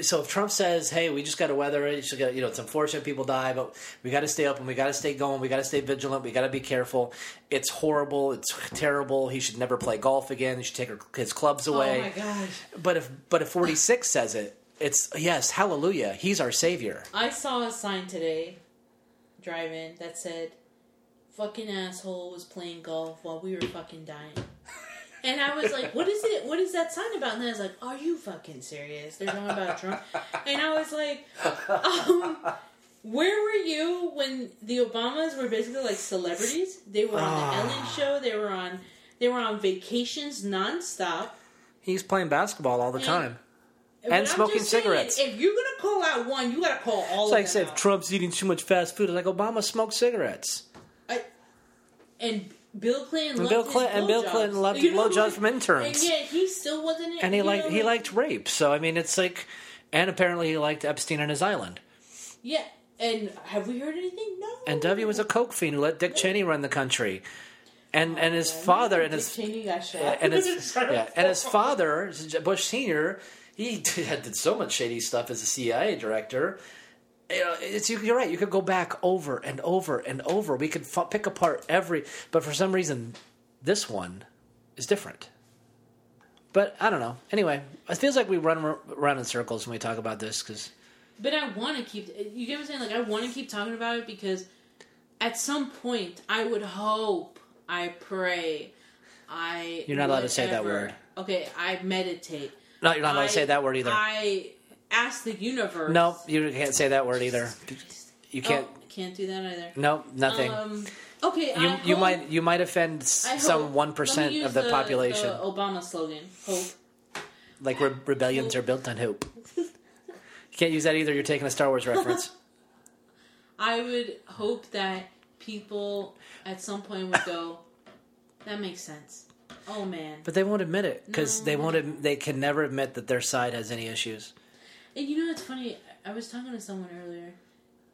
S1: So if Trump says, "Hey, we just got to weather it. You, just gotta, you know, it's unfortunate people die, but we got to stay open. We got to stay going. We got to stay vigilant. We got to be careful. It's horrible. It's terrible. He should never play golf again. He should take his clubs oh away."
S2: Oh my gosh.
S1: But if but if forty six says it, it's yes, hallelujah. He's our savior.
S2: I saw a sign today, driving, that said, fucking asshole was playing golf while we were fucking dying. And I was like, what is it? What is that sign about? And then I was like, are you fucking serious? They're talking about Trump. And I was like, um, where were you when the Obamas were basically like celebrities? They were on the Ellen show. They were on, they were on vacations nonstop.
S1: He's playing basketball all the
S2: And-
S1: time. And smoking
S2: just saying,
S1: cigarettes.
S2: if you're gonna call out one, you gotta call all
S1: It's
S2: of
S1: like
S2: them
S1: say if
S2: out.
S1: Trump's eating too much fast food. It's like Obama smoked cigarettes.
S2: I, and Bill Clinton
S1: And Bill Clinton- and Bill
S2: blowjobs.
S1: Clinton loved
S2: You know,
S1: blowjobs from interns.
S2: And yet he still wasn't.
S1: And he liked
S2: know,
S1: he
S2: like-
S1: liked rape. So I mean, it's like, and apparently he liked Epstein on his island.
S2: Yeah, and have we heard anything? No.
S1: And W was a coke fiend who let Dick Cheney run the country, and and his father and his
S2: Cheney got shot.
S1: and his yeah, and his father Bush Senior. He did did so much shady stuff as a CIA director. You know, it's you- you're right. You could go back over and over and over. We could f- pick apart every, but for some reason, this one is different. But I don't know. Anyway, it feels like we run around in circles when we talk about this because
S2: But I want to keep. You get what I'm saying? Like I want to keep talking about it because at some point I would hope, I pray, I.
S1: You're not allowed to say that word.
S2: Okay, I meditate.
S1: no, you're not allowed to say that word either.
S2: I ask the universe.
S1: no, you can't say that word either. You can't.
S2: Oh, can't do that either.
S1: No, nothing.
S2: Um, okay,
S1: you you might you might offend
S2: hope-
S1: some one percent of the, population.
S2: the Obama slogan: Hope.
S1: like re- rebellions are built on hope. you can't use that either. You're taking a Star Wars reference.
S2: I would hope that people at some point would go, "That makes sense." Oh man,
S1: But they won't admit it because they won't. Ad- they can never admit that their side has any issues.
S2: And you know it's funny. I was talking to someone earlier,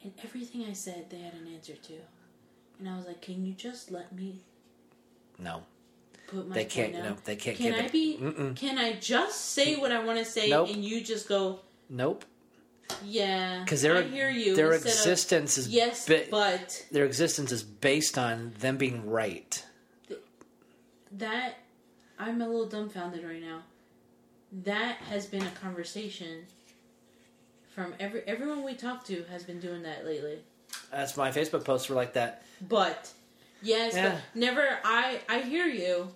S2: and everything I said they had an answer to, and I was like, "Can you just let me
S1: No,
S2: put my
S1: they can't.
S2: Down?
S1: they can't
S2: Can
S1: give
S2: I
S1: it.
S2: be?
S1: Mm-mm.
S2: Can I just say what I want to say,
S1: Nope.
S2: and you just go,
S1: Nope,
S2: "Yeah"?
S1: because their
S2: you.
S1: their
S2: instead of,
S1: existence is
S2: yes,
S1: ba-
S2: but
S1: their existence is based on them being right.
S2: that I'm a little dumbfounded right now. That has been a conversation from every everyone we talk to has been doing that lately.
S1: That's my Facebook posts were like that.
S2: But yes,
S1: Yeah.
S2: but never. I I hear you,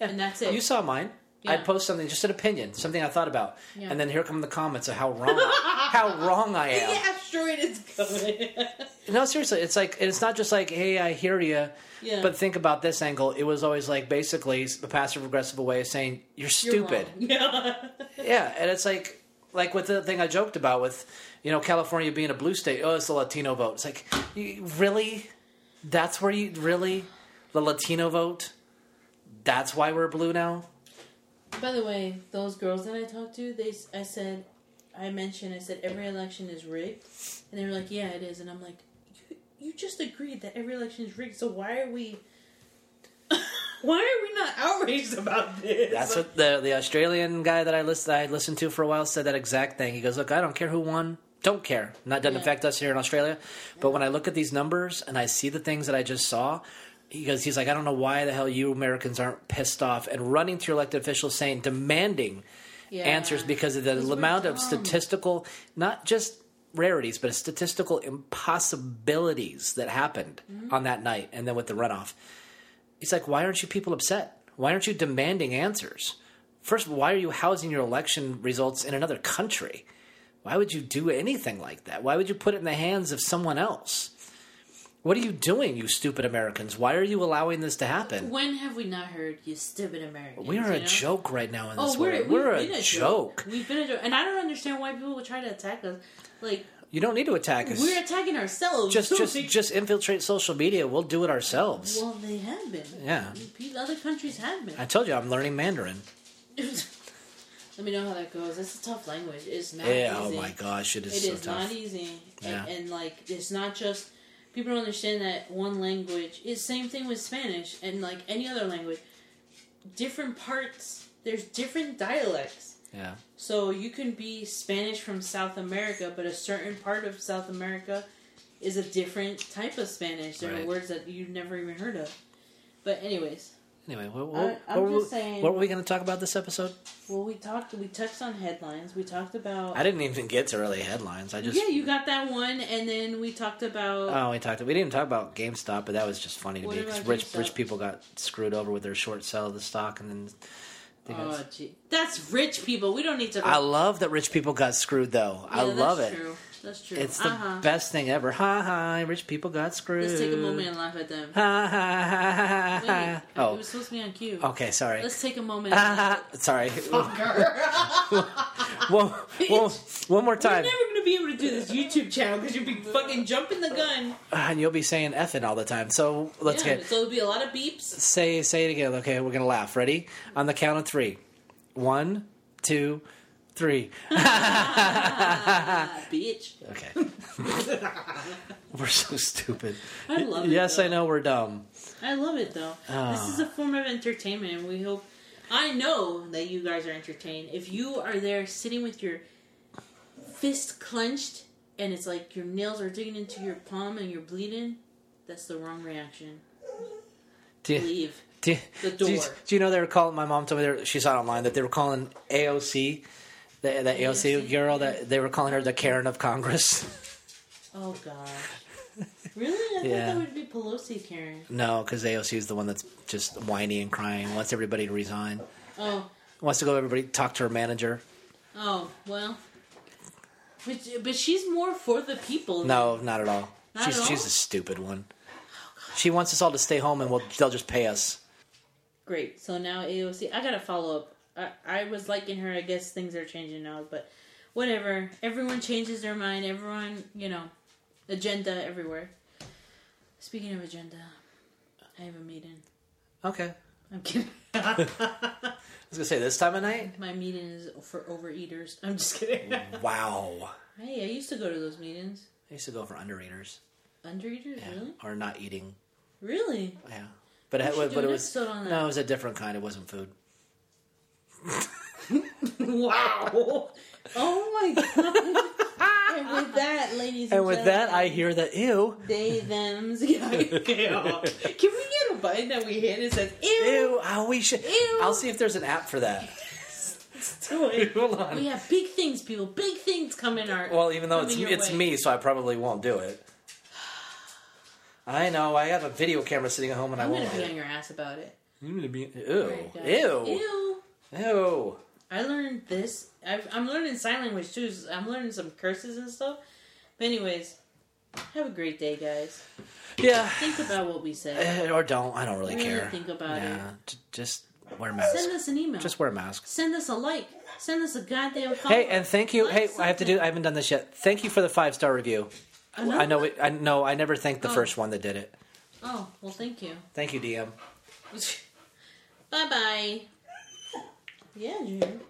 S1: Yeah.
S2: and that's it.
S1: You saw mine.
S2: Yeah.
S1: I'd post something, just an opinion, something I thought about,
S2: Yeah.
S1: and then here come the comments of how wrong, how wrong I am.
S2: the asteroid is coming.
S1: No, seriously, it's like it's not just like, hey, I hear you,
S2: yeah,
S1: but think about this angle. It was always like basically the passive aggressive way of saying you're
S2: You're
S1: stupid.
S2: wrong. Yeah.
S1: Yeah, and it's like like with the thing I joked about with you know California being a blue state. Oh, it's the Latino vote. It's like you, really, that's where you really the Latino vote. That's why we're blue now.
S2: By the way, those girls that I talked to, they I said, I mentioned, I said every election is rigged, and they were like, yeah, it is, and I'm like, you, you just agreed that every election is rigged, so why are we? Why are we not outraged about this?
S1: That's what the the Australian guy that I list I listened to for a while said that exact thing. He goes, "Look, I don't care who won. Don't care. Not doesn't
S2: Yeah.
S1: affect us here in Australia. But when I look at these numbers and I see the things that I just saw." He goes, he's like, I don't know why the hell you Americans aren't pissed off and running to your elected officials saying, demanding
S2: Yeah.
S1: answers because of the amount of statistical, not just rarities, but statistical impossibilities that happened
S2: Mm-hmm.
S1: on that night and then with the runoff. He's like, why aren't you people upset? Why aren't you demanding answers? First, why are you housing your election results in another country? Why would you do anything like that? Why would you put it in the hands of someone else? What are you doing, you stupid Americans? Why are you allowing this to happen?
S2: When have we not heard you stupid Americans?
S1: We are a
S2: you know?
S1: joke right now in
S2: Oh,
S1: this
S2: we're
S1: world.
S2: we've
S1: We're
S2: been
S1: a joke.
S2: We've been a joke, and I don't understand why people would try to attack us. Like
S1: You don't need to attack us.
S2: We're attacking ourselves.
S1: just
S2: So
S1: just
S2: they-
S1: just infiltrate social media. We'll do it ourselves.
S2: Well, they have been.
S1: Yeah.
S2: Other countries have been.
S1: I told you I'm learning Mandarin.
S2: Let me know how that goes. It's a tough language. It's not oh easy.
S1: Yeah.
S2: easy.
S1: Oh my gosh, it is
S2: It
S1: so
S2: is
S1: tough.
S2: not easy,
S1: Yeah.
S2: and, and like it's not just people don't understand that one language is same thing with Spanish and like any other language. Different parts. There's different dialects.
S1: Yeah.
S2: So you can be Spanish from South America, but a certain part of South America is a different type of Spanish. There are words that you've never even heard of. But anyways,
S1: Anyway, what, what,
S2: I'm
S1: what, were-
S2: saying-
S1: what were we going to talk about this episode?
S2: well, we talked. We touched on headlines. We talked about.
S1: I didn't even get to really headlines. I just
S2: yeah, you got that one, and then we talked about.
S1: Oh, we talked. We didn't talk about GameStop, but that was just funny to me because rich
S2: GameStop?
S1: rich people got screwed over with their short sell of the stock, and then
S2: Oh, gee. That's rich people. We don't need to.
S1: I love that rich people got screwed though. I
S2: Yeah,
S1: love
S2: that's
S1: it.
S2: True. That's true.
S1: It's the
S2: uh-huh.
S1: best thing ever. Ha ha! Rich people got screwed.
S2: Let's take a moment and laugh at them.
S1: Ha ha ha ha
S2: Wait,
S1: oh,
S2: it was supposed to be on cue.
S1: okay. Sorry.
S2: Let's take a moment. laugh
S1: Ha, sorry.
S2: at-
S1: one, one, one more time,
S2: be able to do this YouTube channel because you'll be fucking jumping the gun.
S1: and you'll be saying "effing" all the time. So let's
S2: yeah,
S1: get
S2: so there'll be a lot of beeps.
S1: say say it again. Okay, we're gonna laugh. Ready? On the count of three. One, two, three.
S2: Ah, bitch.
S1: Okay. we're so stupid.
S2: I love it.
S1: Yes. I know we're dumb.
S2: I love it though. This is a form of entertainment, and we hope. I know that you guys are entertained. If you are there sitting with your fist clenched and it's like your nails are digging into your palm and you're bleeding, that's the wrong reaction.
S1: Do you,
S2: Leave.
S1: do, you-
S2: The
S1: do you-
S2: door.
S1: do you know they were calling? My mom told me were- she saw it online that they were calling AOC, the, the AOC
S2: AOC?
S1: girl that they were calling her the Karen of Congress.
S2: Oh gosh. Really? I thought
S1: Yeah.
S2: that would be Pelosi, Karen.
S1: no, because AOC is the one that's just whiny and crying, wants everybody to resign,
S2: Oh,
S1: wants to go everybody talk to her manager.
S2: oh, well. But, but she's more for the people.
S1: No, not at all.
S2: Not
S1: she's
S2: at
S1: she's a stupid one. She wants us all to stay home and we'll, they'll just pay us.
S2: Great. So now AOC, I gotta follow up. I, I was liking her. I guess things are changing now, but whatever. Everyone changes their mind. Everyone, you know, agenda everywhere. Speaking of agenda, I have a meeting.
S1: Okay.
S2: I'm kidding.
S1: I was gonna say this time of night.
S2: My meeting is for overeaters. I'm just kidding.
S1: Wow.
S2: hey, I used to go to those meetings.
S1: I used to go for undereaters.
S2: Undereaters,
S1: Yeah.
S2: really?
S1: Or not eating.
S2: Really?
S1: Yeah. But it, but it was
S2: episode on that.
S1: no, it was a different kind. It wasn't food.
S2: wow. Oh my god. And with that, ladies and, gentlemen.
S1: And with that, I hear the ew.
S2: They, thems. Yeah. Can we get a button that we hit that says ew?
S1: Ew. Oh, we should.
S2: Ew.
S1: I'll see if there's an app for that.
S2: Do it.
S1: Hold on.
S2: We have big things, people. Big things coming our.
S1: Well, even though it's it's
S2: way.
S1: me, so I probably won't do it. I know. I have a video camera sitting at home, and I
S2: I'm
S1: won't.
S2: gonna be on your ass about it.
S1: I'm gonna be. Ew.
S2: Guys.
S1: Ew.
S2: Ew.
S1: Ew.
S2: I learned this. I've, I'm learning sign language too. so I'm learning some curses and stuff. But anyways, have a great day, guys.
S1: Yeah.
S2: Think about what we said.
S1: Eh, Or don't. I don't really,
S2: Really
S1: care.
S2: think about
S1: yeah. J- just wear a mask.
S2: Send us an email.
S1: Just wear a mask.
S2: Send us a like. Send us a goddamn follow.
S1: Hey, and thank you.
S2: Like
S1: Hey, I have to do. I haven't done this yet. Thank you for the five star review.
S2: Another
S1: I know. It, I know. I never thanked the
S2: Oh.
S1: first one that did it.
S2: Oh, well, thank you.
S1: Thank you, DM.
S2: bye bye. Yeah, Junior.